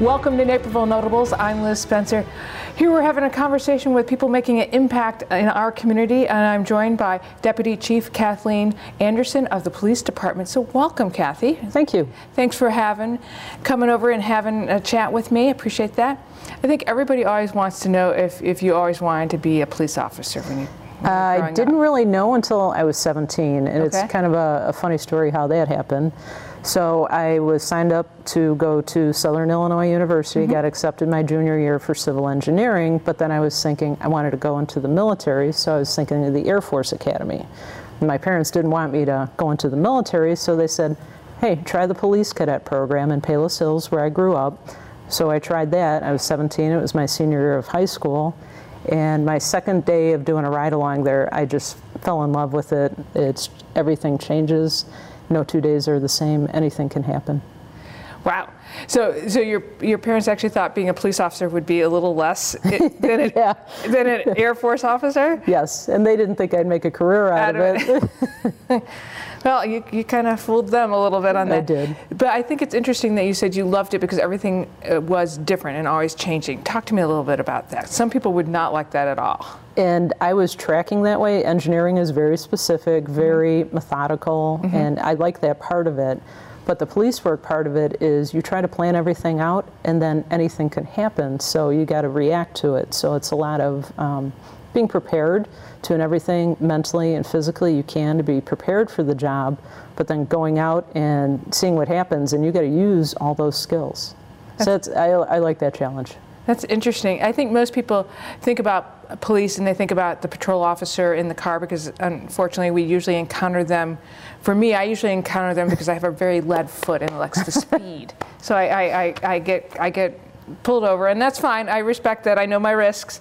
Welcome to Naperville Notables. I'm Liz Spencer. Here we're having a conversation with people making an impact in our community, and I'm joined by Deputy Chief Kathleen Anderson of the Police Department. So, welcome, Kathy. Thank you. Thanks for having coming over and having a chat with me. Appreciate that. I think everybody always wants to know if, if you always wanted to be a police officer when you. when you were I didn't up. really know until I was 17, and Okay. it's kind of a, a funny story how that happened. So I was signed up to go to Southern Illinois University, Mm-hmm. got accepted my junior year for civil engineering, but then I was thinking I wanted to go into the military, so I was thinking of the Air Force Academy. My parents didn't want me to go into the military, so they said, hey, try the police cadet program in Palos Hills, where I grew up. So I tried that. I was 17, it was my senior year of high school. And my second day of doing a ride along there, I just fell in love with it. It's everything changes. No two days are the same. Anything can happen. Wow. So, so your your parents actually thought being a police officer would be a little less i- than, an, Yeah. than an Air Force officer? Yes, and they didn't think I'd make a career out, Out of of it. Well, you, you kind of fooled them a little bit on that. I did. But I think it's interesting that you said you loved it because everything uh, was different and always changing. Talk to me a little bit about that. Some people would not like that at all. And I was tracking that way. Engineering is very specific, very methodical, and I like that part of it. But the police work part of it is you try to plan everything out, and then anything can happen. So you got to react to it. So it's a lot of um, being prepared to and everything mentally and physically you can to be prepared for the job, but then going out and seeing what happens, and you got to use all those skills. So that's, I, I like that challenge. That's interesting. I think most people think about police and they think about the patrol officer in the car because unfortunately we usually encounter them. For me, I usually encounter them because I have a very lead foot and likes to speed. So I, I, I, I get I get pulled over and that's fine. I respect that. I know my risks.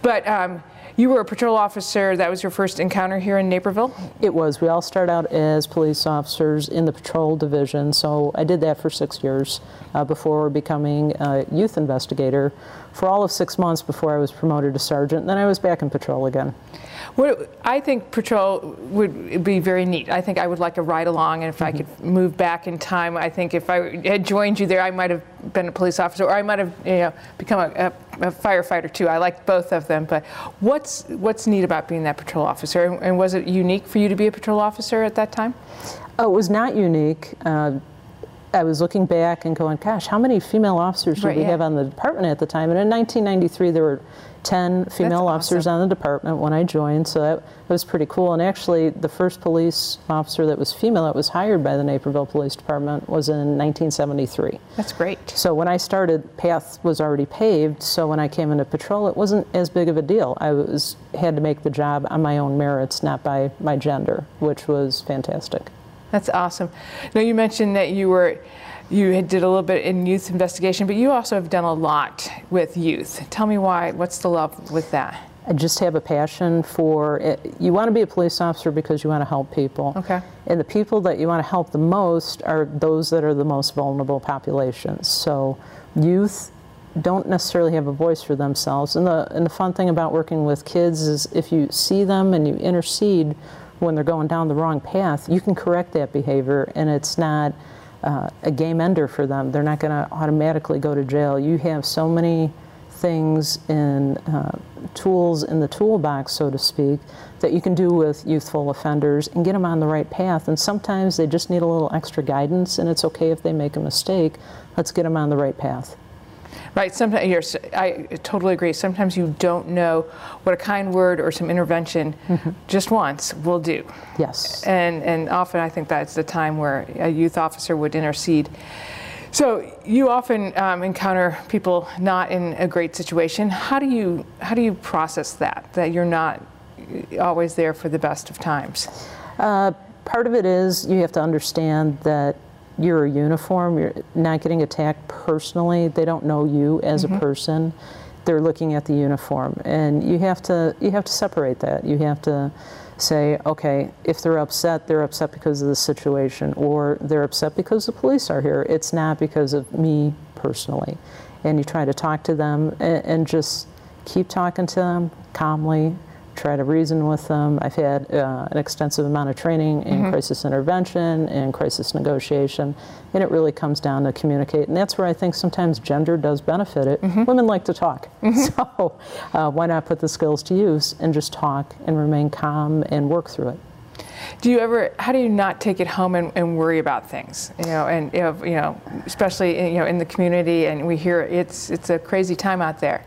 But um, you were a patrol officer. That was your first encounter here in Naperville. It was. We all start out as police officers in the patrol division, so I did that for six years uh, before becoming a youth investigator for all of six months before I was promoted to sergeant. And then I was back in patrol again. What, I think patrol would be very neat. I think I would like a ride along, and if I could move back in time, I think if I had joined you there, I might have been a police officer, or I might have, you know, become a, a, a firefighter too. I liked both of them. But what's what's neat about being that patrol officer, and, and was it unique for you to be a patrol officer at that time? Oh, it was not unique. Uh, I was looking back and going, gosh, how many female officers did Right, we yeah. have on the department at the time? And in 1993, there were 10 female officers awesome. on the department when I joined, so that was pretty cool. And actually, the first police officer that was female that was hired by the Naperville Police Department was in 1973. That's great. So when I started, path was already paved. So when I came into patrol, it wasn't as big of a deal. I was had to make the job on my own merits, not by my gender, which was fantastic. That's awesome. Now you mentioned that you were you had did a little bit in youth investigation, but you also have done a lot with youth. Tell me why. What's the love with that? I just have a passion for it. You want to be a police officer because you want to help people. Okay. And the people that you want to help the most are those that are the most vulnerable populations. So youth don't necessarily have a voice for themselves. And the and the fun thing about working with kids is if you see them and you intercede when they're going down the wrong path, you can correct that behavior and it's not uh, a game ender for them. They're not going to automatically go to jail. You have so many things in uh, tools in the toolbox, so to speak, that you can do with youthful offenders and get them on the right path. And sometimes they just need a little extra guidance, and it's okay if they make a mistake. Let's get them on the right path. Right. Sometimes you're, s- I totally agree. Sometimes you don't know what a kind word or some intervention just once will do. Yes. And and often I think that's the time where a youth officer would intercede. So you often um, encounter people not in a great situation. How do you how do you process that? That you're not always there for the best of times. Uh, part of it is you have to understand that you're a uniform. You're not getting attacked personally. They don't know you as a mm-hmm. person. They're looking at the uniform, and you have to you have to separate that. You have to say, okay, if they're upset, they're upset because of the situation, or they're upset because the police are here. It's not because of me personally. And you try to talk to them and, and just keep talking to them calmly, try to reason with them. I've had uh, an extensive amount of training in crisis intervention and crisis negotiation, and it really comes down to communicate. And that's where I think sometimes gender does benefit it. Women like to talk, so uh, why not put the skills to use and just talk and remain calm and work through it. Do you ever? How do you not take it home and, and worry about things? You know, and you know, especially you know in the community, and we hear it's it's a crazy time out there.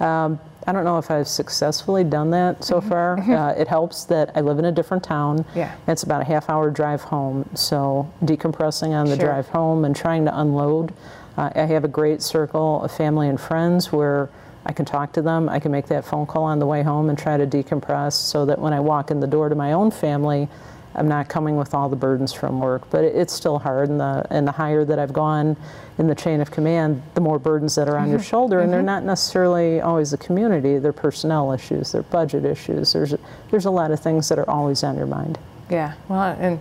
Um, I don't know if I've successfully done that so far. Uh, it helps that I live in a different town. Mm-hmm. Yeah. It's about a half hour drive home. So decompressing on the Sure. drive home and trying to unload. Uh, I have a great circle of family and friends where I can talk to them. I can make that phone call on the way home and try to decompress so that when I walk in the door to my own family, I'm not coming with all the burdens from work. But it, it's still hard, and the and the higher that I've gone in the chain of command, the more burdens that are on your mm-hmm. shoulder, and they're mm-hmm. not necessarily always the community. They're personnel issues, they're budget issues. There's there's a lot of things that are always on your mind. Yeah, well, and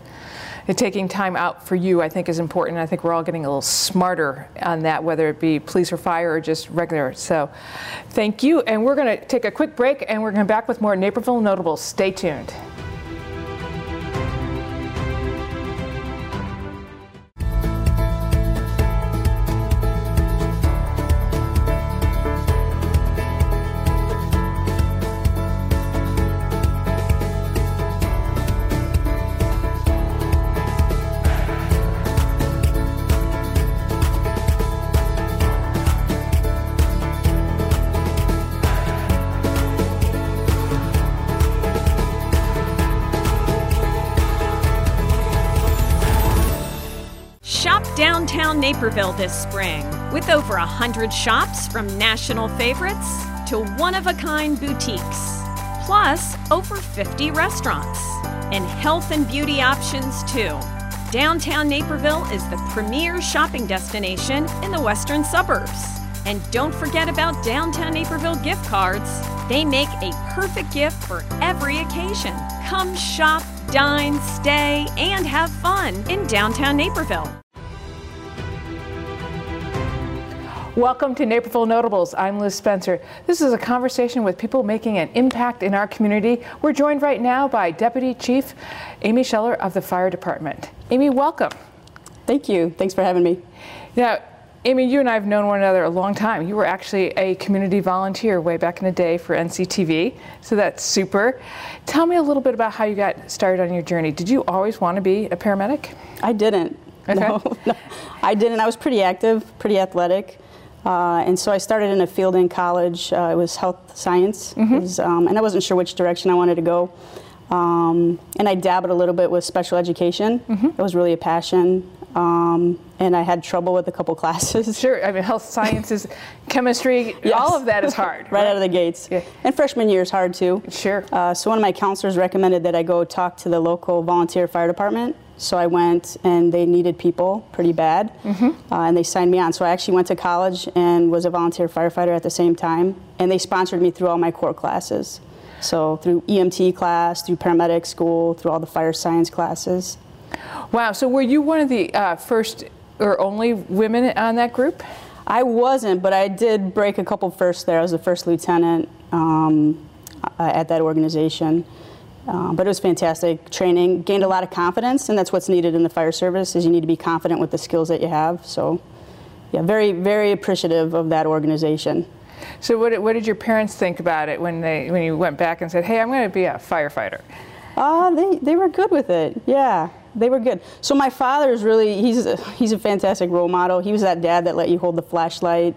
it, taking time out for you, I think, is important. I think we're all getting a little smarter on that, whether it be police or fire or just regular. So, thank you. And we're going to take a quick break, and we're going to back with more Naperville Notables. Stay tuned. Naperville this spring with over a hundred shops from national favorites to one of a kind boutiques, plus over 50 restaurants and health and beauty options too. Downtown Naperville is the premier shopping destination in the western suburbs. And don't forget about Downtown Naperville gift cards. They make a perfect gift for every occasion. Come shop, dine, stay, and have fun in downtown Naperville. Welcome to Naperville Notables. I'm Liz Spencer. This is a conversation with people making an impact in our community. We're joined right now by Deputy Chief Amy Scheller of the Fire Department. Amy, welcome. Thank you. Thanks for having me. Now, Amy, you and I have known one another a long time. You were actually a community volunteer way back in the day for NCTV, so that's super. Tell me a little bit about how you got started on your journey. Did you always want to be a paramedic? I didn't. Okay. No, no, I didn't. I was pretty active, pretty athletic. Uh, and so I started in a field in college. Uh, it was health science. It was, um, and I wasn't sure which direction I wanted to go. Um, and I dabbled a little bit with special education. It was really a passion. Um, and I had trouble with a couple classes. Sure. I mean, health sciences, chemistry, Yes. all of that is hard. right out of the gates. Yeah. And freshman year is hard too. Sure. Uh, so one of my counselors recommended that I go talk to the local volunteer fire department. So I went, and they needed people pretty bad, uh, and they signed me on. So I actually went to college and was a volunteer firefighter at the same time, and they sponsored me through all my core classes. So through EMT class, through paramedic school, through all the fire science classes. Wow. So were you one of the uh, first or only women on that group? I wasn't, but I did break a couple firsts there. I was the first lieutenant um, at that organization. Um, but it was fantastic training. Gained a lot of confidence, and that's what's needed in the fire service. Is you need to be confident with the skills that you have. So, yeah, very very appreciative of that organization. So what, did- what did your parents think about it when they when you went back and said, "Hey, I'm going to be a firefighter"? Uh, they, they were good with it. Yeah, they were good. So my father's really he's a, he's a fantastic role model. He was that dad that let you hold the flashlight.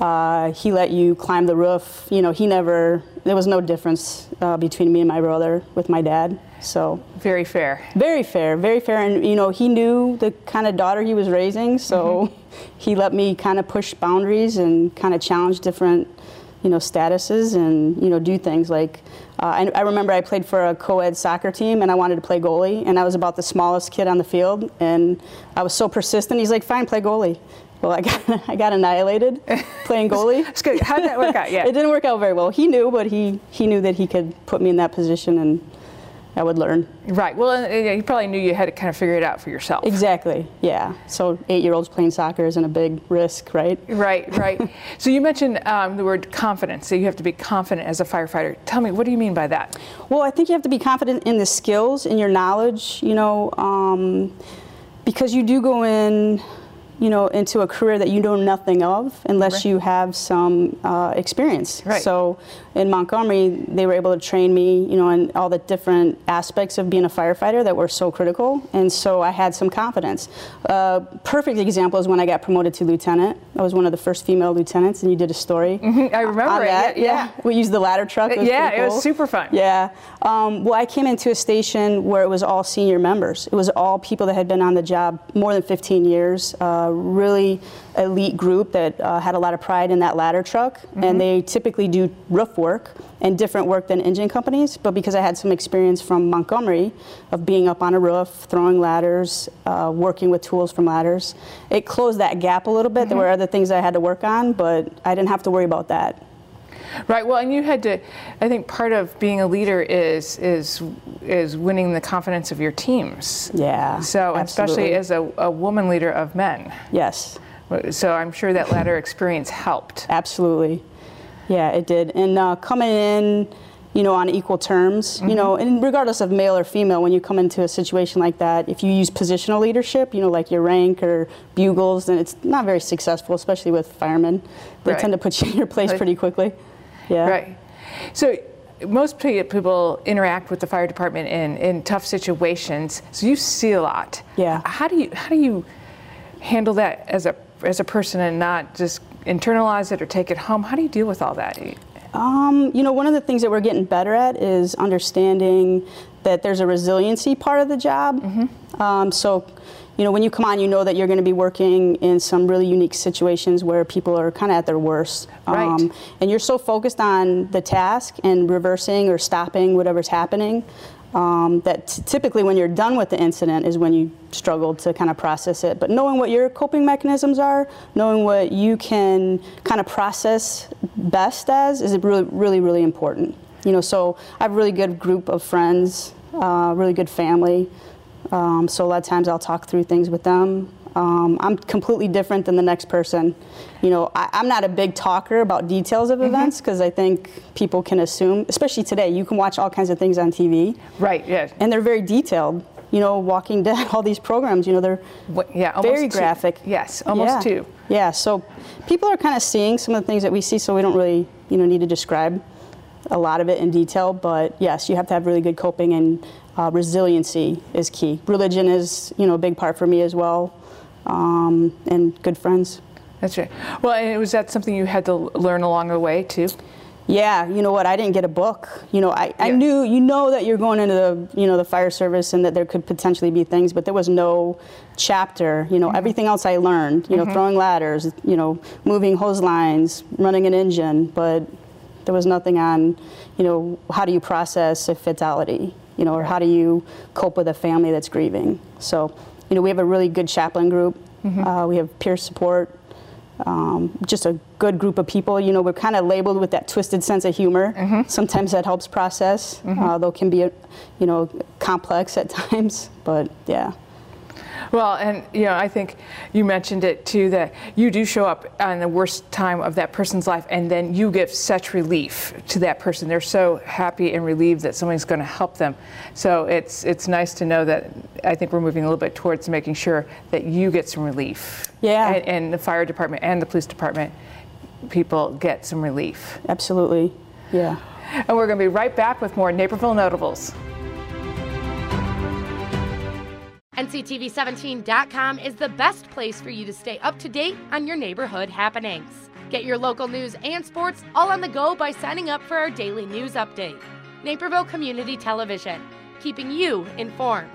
Uh, he let you climb the roof. You know, he never. There was no difference uh, between me and my brother with my dad. So Very fair. very fair, very fair. And you know, he knew the kind of daughter he was raising, so he let me kind of push boundaries and kind of challenge different, you know, statuses and you know do things like. Uh, I, I remember I played for a co-ed soccer team and I wanted to play goalie and I was about the smallest kid on the field and I was so persistent. He's like, "Fine, play goalie." Well, I got I got annihilated playing goalie. How did that work out? Yeah. it didn't work out very well. He knew, but he he knew that he could put me in that position and I would learn. Right. Well, you probably knew you had to kind of figure it out for yourself. Exactly. Yeah. So eight-year-olds playing soccer isn't a big risk, right? Right. Right. so you mentioned um, the word confidence. So you have to be confident as a firefighter. Tell me, what do you mean by that? Well, I think you have to be confident in the skills, in your knowledge. You know, um, because you do go in you know, into a career that you know nothing of unless right. you have some uh, experience. Right. So in Montgomery, they were able to train me, you know, in all the different aspects of being a firefighter that were so critical, and so I had some confidence. Uh, perfect example is when I got promoted to lieutenant. I was one of the first female lieutenants, and you did a story. Mm-hmm. I remember that. It. Yeah, yeah. we used the ladder truck. It yeah, cool. it was super fun. Yeah. Um, well, I came into a station where it was all senior members. It was all people that had been on the job more than 15 years. Uh, really elite group that uh, had a lot of pride in that ladder truck, mm-hmm. and they typically do roof work and different work than engine companies. But because I had some experience from Montgomery of being up on a roof, throwing ladders, uh, working with tools from ladders, it closed that gap a little bit. Mm-hmm. There were other things I had to work on, but I didn't have to worry about that. Right. Well, and you had to. I think part of being a leader is is is winning the confidence of your teams. Yeah. So, absolutely. especially as a, a woman leader of men. Yes. So I'm sure that latter experience helped. Absolutely. Yeah, it did. And uh, coming in, you know, on equal terms, mm-hmm. you know, and regardless of male or female, when you come into a situation like that, if you use positional leadership, you know, like your rank or bugles, then it's not very successful, especially with firemen. They right. tend to put you in your place pretty quickly. Yeah. Right. So most people interact with the fire department in, in tough situations. So you see a lot. Yeah. How do you how do you handle that as a as a person and not just internalize it or take it home? How do you deal with all that? Um, you know, one of the things that we're getting better at is understanding that there's a resiliency part of the job. Mm-hmm. Um, so, you know, when you come on, you know that you're going to be working in some really unique situations where people are kind of at their worst. Right. Um, and you're so focused on the task and reversing or stopping whatever's happening um, that t- typically when you're done with the incident is when you struggle to kind of process it. But knowing what your coping mechanisms are, knowing what you can kind of process best as is really, really, really important. You know, so I have a really good group of friends, uh, really good family. Um, so a lot of times I'll talk through things with them. Um, I'm completely different than the next person. You know, I, am not a big talker about details of mm-hmm. events because I think people can assume, especially today, you can watch all kinds of things on TV. Right, yes. And they're very detailed. You know, Walking Dead, all these programs, you know, they're what, yeah, very graphic. Yes, almost yeah. two. Yeah, so people are kind of seeing some of the things that we see, so we don't really, you know, need to describe a lot of it in detail. But yes, you have to have really good coping and uh, resiliency is key. Religion is, you know, a big part for me as well um, and good friends. That's right. Well, and was that something you had to learn along the way too? Yeah, you know what? I didn't get a book. You know, I, I knew you know that you're going into the you know the fire service and that there could potentially be things, but there was no chapter. You know, mm-hmm. everything else I learned. You know, mm-hmm. throwing ladders, you know, moving hose lines, running an engine, but there was nothing on, you know, how do you process a fatality, you know, or how do you cope with a family that's grieving. So you know, we have a really good chaplain group. Mm-hmm. Uh, we have peer support. Um, just a good group of people. You know, we're kind of labeled with that twisted sense of humor. Mm-hmm. Sometimes that helps process, mm-hmm. uh, though it can be, a, you know, complex at times. But yeah. Well, and you know, I think you mentioned it too that you do show up on the worst time of that person's life, and then you give such relief to that person. They're so happy and relieved that somebody's going to help them. So it's it's nice to know that. I think we're moving a little bit towards making sure that you get some relief. Yeah. And, and the fire department and the police department people get some relief. Absolutely. Yeah. And we're going to be right back with more Naperville Notables. NCTV17.com is the best place for you to stay up to date on your neighborhood happenings. Get your local news and sports all on the go by signing up for our daily news update. Naperville Community Television, keeping you informed.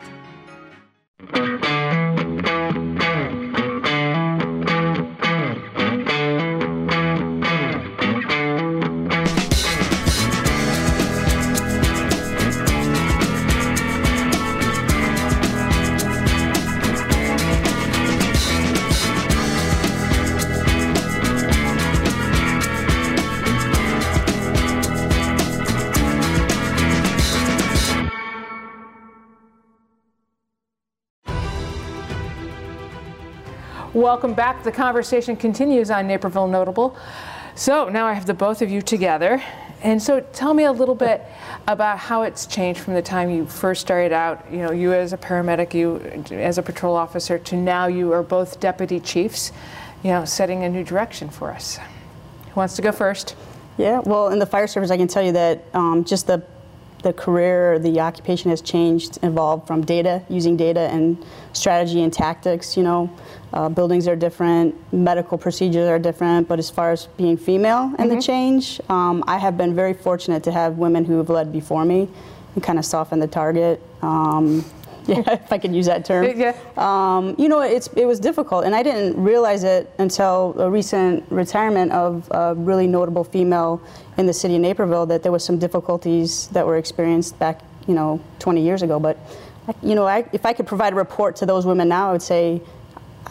Welcome back. The conversation continues on Naperville Notable. So now I have the both of you together. And so tell me a little bit about how it's changed from the time you first started out, you know, you as a paramedic, you as a patrol officer, to now you are both deputy chiefs, you know, setting a new direction for us. Who wants to go first? Yeah, well, in the fire service, I can tell you that um, just the the career, the occupation has changed, evolved from data, using data and strategy and tactics. You know, uh, buildings are different, medical procedures are different, but as far as being female and the change, um, I have been very fortunate to have women who have led before me and kind of soften the target. Um, yeah, if I could use that term. Yeah. Um, you know, it's it was difficult, and I didn't realize it until a recent retirement of a really notable female in the city of Naperville that there was some difficulties that were experienced back, you know, 20 years ago. But, you know, I, if I could provide a report to those women now, I would say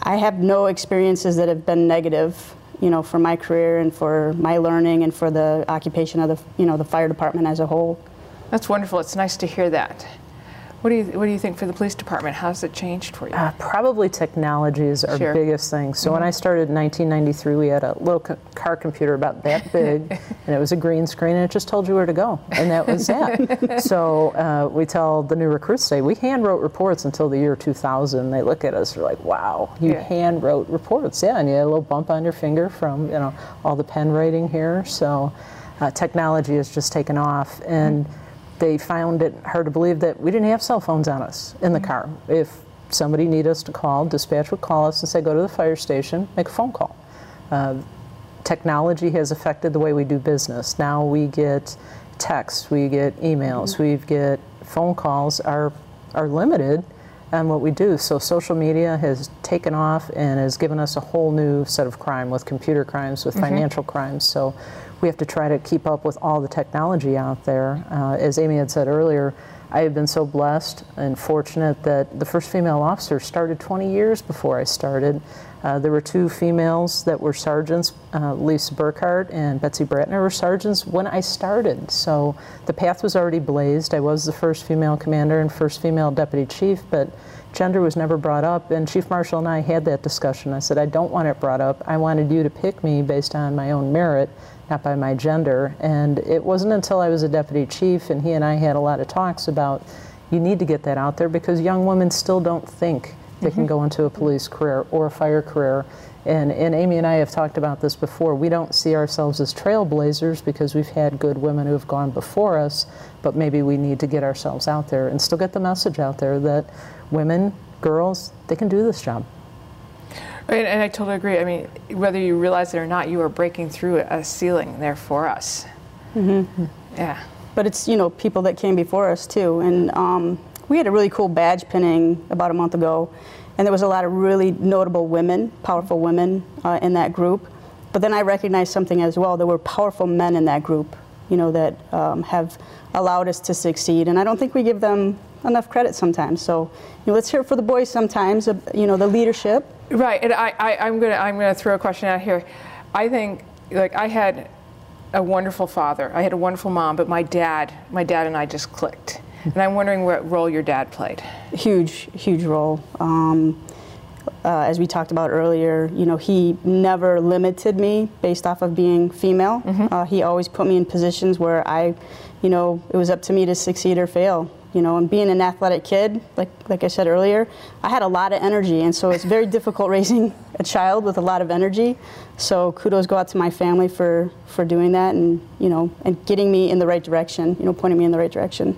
I have no experiences that have been negative. You know, for my career and for my learning and for the occupation of the, you know, the fire department as a whole. That's wonderful. It's nice to hear that. What do you What do you think for the police department? How's it changed for you? Uh, probably technology is our Sure. biggest thing. So when I started in 1993, we had a little co- car computer about that big, and it was a green screen, and it just told you where to go, and that was that. so uh, we tell the new recruits today, we hand wrote reports until the year 2000. They look at us, they're like, "Wow, you Yeah. hand wrote reports?" Yeah, and you had a little bump on your finger from you know all the pen writing here. So uh, technology has just taken off, and they found it hard to believe that we didn't have cell phones on us in the mm. car. If somebody needed us to call, dispatch would call us and say, go to the fire station, make a phone call. Uh, technology has affected the way we do business. Now we get texts, we get emails, mm-hmm. we get phone calls are are limited on what we do. So social media has taken off and has given us a whole new set of crime with computer crimes, with mm-hmm. financial crimes. So we have to try to keep up with all the technology out there. Uh, as Amy had said earlier, I have been so blessed and fortunate that the first female officer started 20 years before I started. Uh, there were two females that were sergeants, uh, Lisa Burkhardt and Betsy Bratner were sergeants when I started. So the path was already blazed. I was the first female commander and first female deputy chief, but gender was never brought up. And Chief Marshall and I had that discussion. I said, I don't want it brought up. I wanted you to pick me based on my own merit, not by my gender. And it wasn't until I was a deputy chief and he and I had a lot of talks about you need to get that out there because young women still don't think they can mm-hmm. go into a police career or a fire career. And, and Amy and I have talked about this before. We don't see ourselves as trailblazers because we've had good women who have gone before us, but maybe we need to get ourselves out there and still get the message out there that women, girls, they can do this job. And, and I totally agree. I mean, whether you realize it or not, you are breaking through a ceiling there for us. Mm-hmm. Yeah. but it's you know people that came before us too and um, we had a really cool badge pinning about a month ago and there was a lot of really notable women powerful women uh, in that group but then i recognized something as well there were powerful men in that group you know that um, have allowed us to succeed and i don't think we give them enough credit sometimes so you know, let's hear it for the boys sometimes uh, you know the leadership Right, and I, I, I'm gonna I'm gonna throw a question out here. I think like I had a wonderful father. I had a wonderful mom, but my dad, my dad and I just clicked. And I'm wondering what role your dad played. huge, huge role. Um, uh, as we talked about earlier, you know, he never limited me based off of being female. Uh, he always put me in positions where I, you know, it was up to me to succeed or fail. You know, and being an athletic kid, like like I said earlier, I had a lot of energy, and so it's very difficult raising a child with a lot of energy. So kudos go out to my family for for doing that, and you know, and getting me in the right direction. You know, pointing me in the right direction.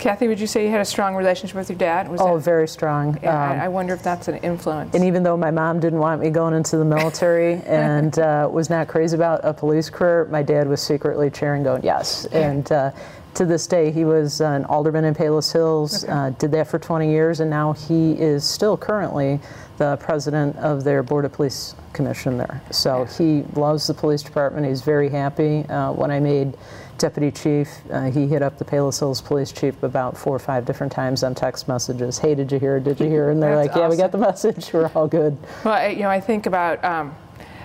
Kathy, would you say you had a strong relationship with your dad? Was Oh, that- very strong. Yeah, Um, I, I wonder if that's an influence. And even though my mom didn't want me going into the military and uh, was not crazy about a police career, my dad was secretly cheering, going, yes. And uh, to this day, he was an alderman in Palos Hills, uh, did that for 20 years, and now he is still currently the president of their Board of Police Commission there. So he loves the police department. He's very happy. Uh, when I made deputy chief, uh, he hit up the Palos Hills police chief about four or five different times on text messages. Hey, did you hear? Did you hear? And they're like, yeah, we got the message. We're all good. Well, I, you know, I think about um,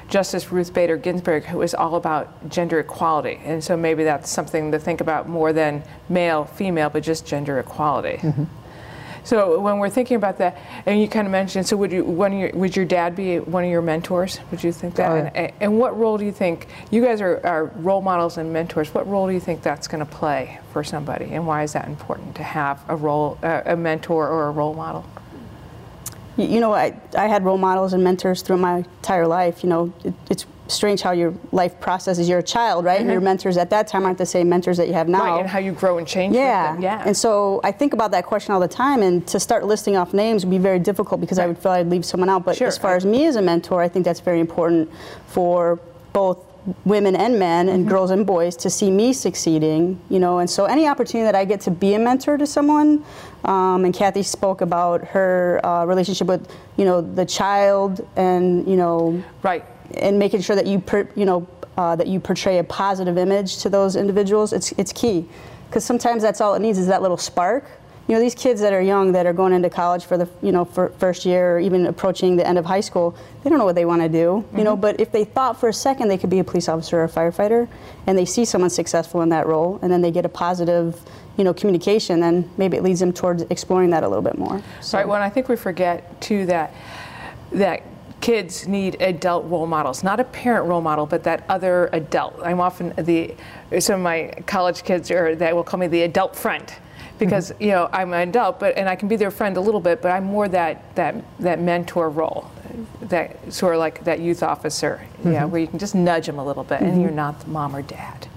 Justice Ruth Bader Ginsburg, who was all about gender equality, and so maybe that's something to think about more than male, female, but just gender equality. So when we're thinking about that, and you kind of mentioned, so would you, one of your, would your dad be one of your mentors? Would you think that? Oh, and, and what role do you think you guys are, are role models and mentors? What role do you think that's going to play for somebody, and why is that important to have a role, uh, a mentor or a role model? You, know, I, I had role models and mentors through my entire life. You know, it, it's strange how your life processes. You're a child, right? And your mm-hmm. mentors at that time aren't the same mentors that you have now. Right, and how you grow and change. with Yeah. them. yeah. And so I think about that question all the time, and to start listing off names would be very difficult because I would feel I'd leave someone out. But Sure. as far as me as a mentor, I think that's very important for both women and men and Mm-hmm. girls and boys to see me succeeding you know and so any opportunity that i get to be a mentor to someone um, and kathy spoke about her uh, relationship with you know the child and you know right. and making sure that you per, you know uh, that you portray a positive image to those individuals it's it's key because sometimes that's all it needs is that little spark you know these kids that are young that are going into college for the you know for first year or even approaching the end of high school they don't know what they want to do you know mm-hmm. but if they thought for a second they could be a police officer or a firefighter and they see someone successful in that role and then they get a positive you know communication then maybe it leads them towards exploring that a little bit more so Right. Well, I think we forget too that that kids need adult role models, not a parent role model, but that other adult. I'm often the some of my college kids are that will call me the adult friend because you know I'm an adult, but and I can be their friend a little bit, but I'm more that that that mentor role, that sort of like that youth officer, yeah, where you can just nudge them a little bit, and you're not the mom or dad.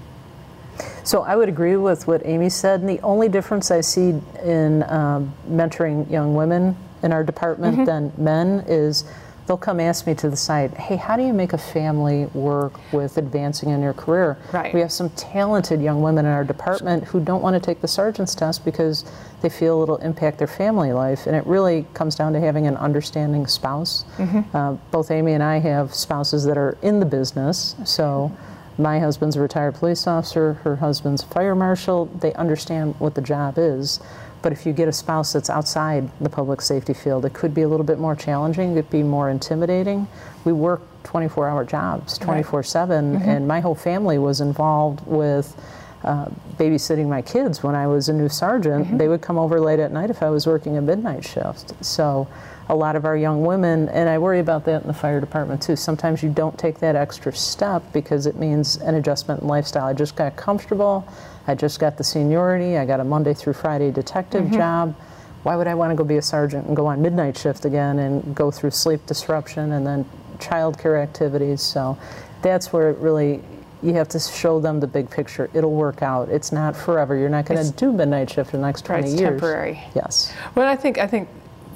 So I would agree with what Amy said. And the only difference I see in um, mentoring young women in our department Mm-hmm. than men is they'll come ask me to the site, hey, how do you make a family work with advancing in your career? Right. We have some talented young women in our department who don't want to take the sergeant's test because they feel it'll impact their family life. And it really comes down to having an understanding spouse. Mm-hmm. Uh, both Amy and I have spouses that are in the business. So my husband's a retired police officer, her husband's a fire marshal. They understand what the job is. But if you get a spouse that's outside the public safety field, it could be a little bit more challenging, it could be more intimidating. We work 24 hour jobs, 24 7, and my whole family was involved with. Uh, babysitting my kids when I was a new sergeant, they would come over late at night if I was working a midnight shift. So, a lot of our young women, and I worry about that in the fire department too. Sometimes you don't take that extra step because it means an adjustment in lifestyle. I just got comfortable, I just got the seniority, I got a Monday through Friday detective mm-hmm. job. Why would I want to go be a sergeant and go on midnight shift again and go through sleep disruption and then childcare activities? So that's where it really you have to show them the big picture. It'll work out. It's not forever. You're not going to do midnight shift for the next 20 Right, it's years. temporary. Yes. Well, I think I think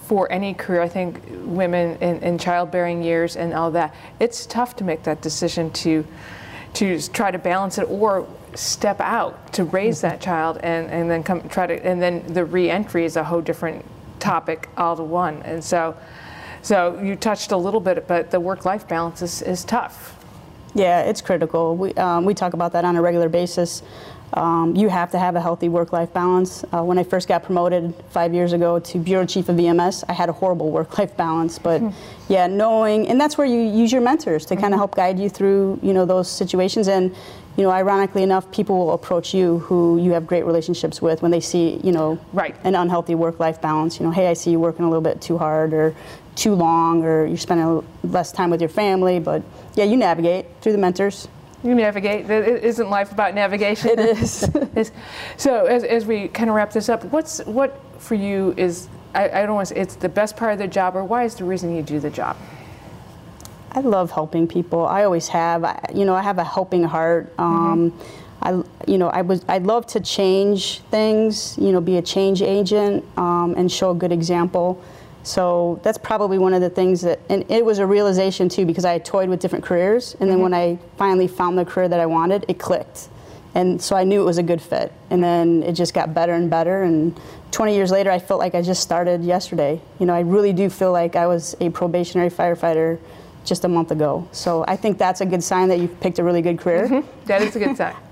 for any career, I think women in, in childbearing years and all that, it's tough to make that decision to to try to balance it or step out to raise that child and, and then come try to and then the re-entry is a whole different topic all to one. And so so you touched a little bit, but the work-life balance is, is tough. Yeah, it's critical. We, um, we talk about that on a regular basis. Um, you have to have a healthy work-life balance. Uh, when I first got promoted five years ago to bureau chief of EMS, I had a horrible work-life balance. But yeah, knowing, and that's where you use your mentors to kind of help guide you through, you know, those situations. And you know, ironically enough, people will approach you who you have great relationships with when they see, you know, Right. an unhealthy work-life balance. You know, hey, I see you working a little bit too hard or too long, or you're spending less time with your family. But yeah, you navigate through the mentors. You navigate. I- Isn't life about navigation? It is. So as, as we kind of wrap this up, what's what for you is I, I don't want to say it's the best part of the job, or why is the reason you do the job? I love helping people. I always have. I, you know, I have a helping heart. Um, I, you know, I was. I'd love to change things. You know, be a change agent um, and show a good example. So that's probably one of the things that, and it was a realization too because I had toyed with different careers, and then mm-hmm. when I finally found the career that I wanted, it clicked, and so I knew it was a good fit. And then it just got better and better. And 20 years later, I felt like I just started yesterday. You know, I really do feel like I was a probationary firefighter just a month ago. So I think that's a good sign that you've picked a really good career. Mm-hmm. That is a good sign.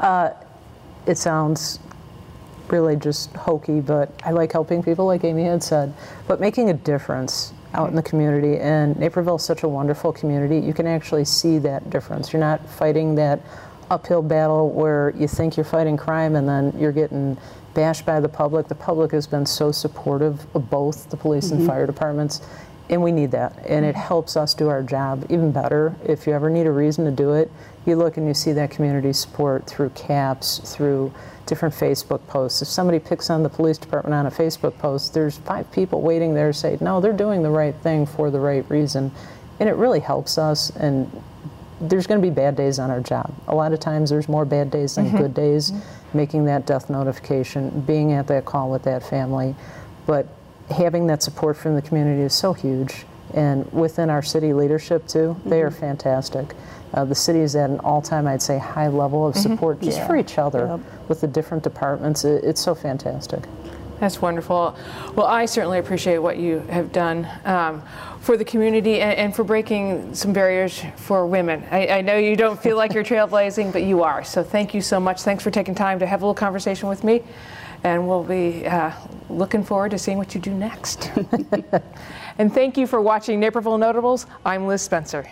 Uh, it sounds really just hokey, but I like helping people, like Amy had said, but making a difference out in the community. And Naperville is such a wonderful community. You can actually see that difference. You're not fighting that uphill battle where you think you're fighting crime and then you're getting bashed by the public. The public has been so supportive of both the police and mm-hmm. fire departments, and we need that. And it helps us do our job even better. If you ever need a reason to do it, you look and you see that community support through CAPS, through different Facebook posts. If somebody picks on the police department on a Facebook post, there's five people waiting there to say, no, they're doing the right thing for the right reason. And it really helps us. And there's going to be bad days on our job. A lot of times there's more bad days than mm-hmm. good days. Making that death notification, being at that call with that family. But having that support from the community is so huge. And within our city leadership, too, they are fantastic. Uh, the city is at an all time, I'd say, high level of support just for each other with the different departments. It, it's so fantastic. That's wonderful. Well, I certainly appreciate what you have done um, for the community and, and, for breaking some barriers for women. I, I, know you don't feel like you're trailblazing, but you are. So thank you so much. Thanks for taking time to have a little conversation with me. And we'll be uh, looking forward to seeing what you do next. and thank you for watching Naperville Notables. I'm Liz Spencer.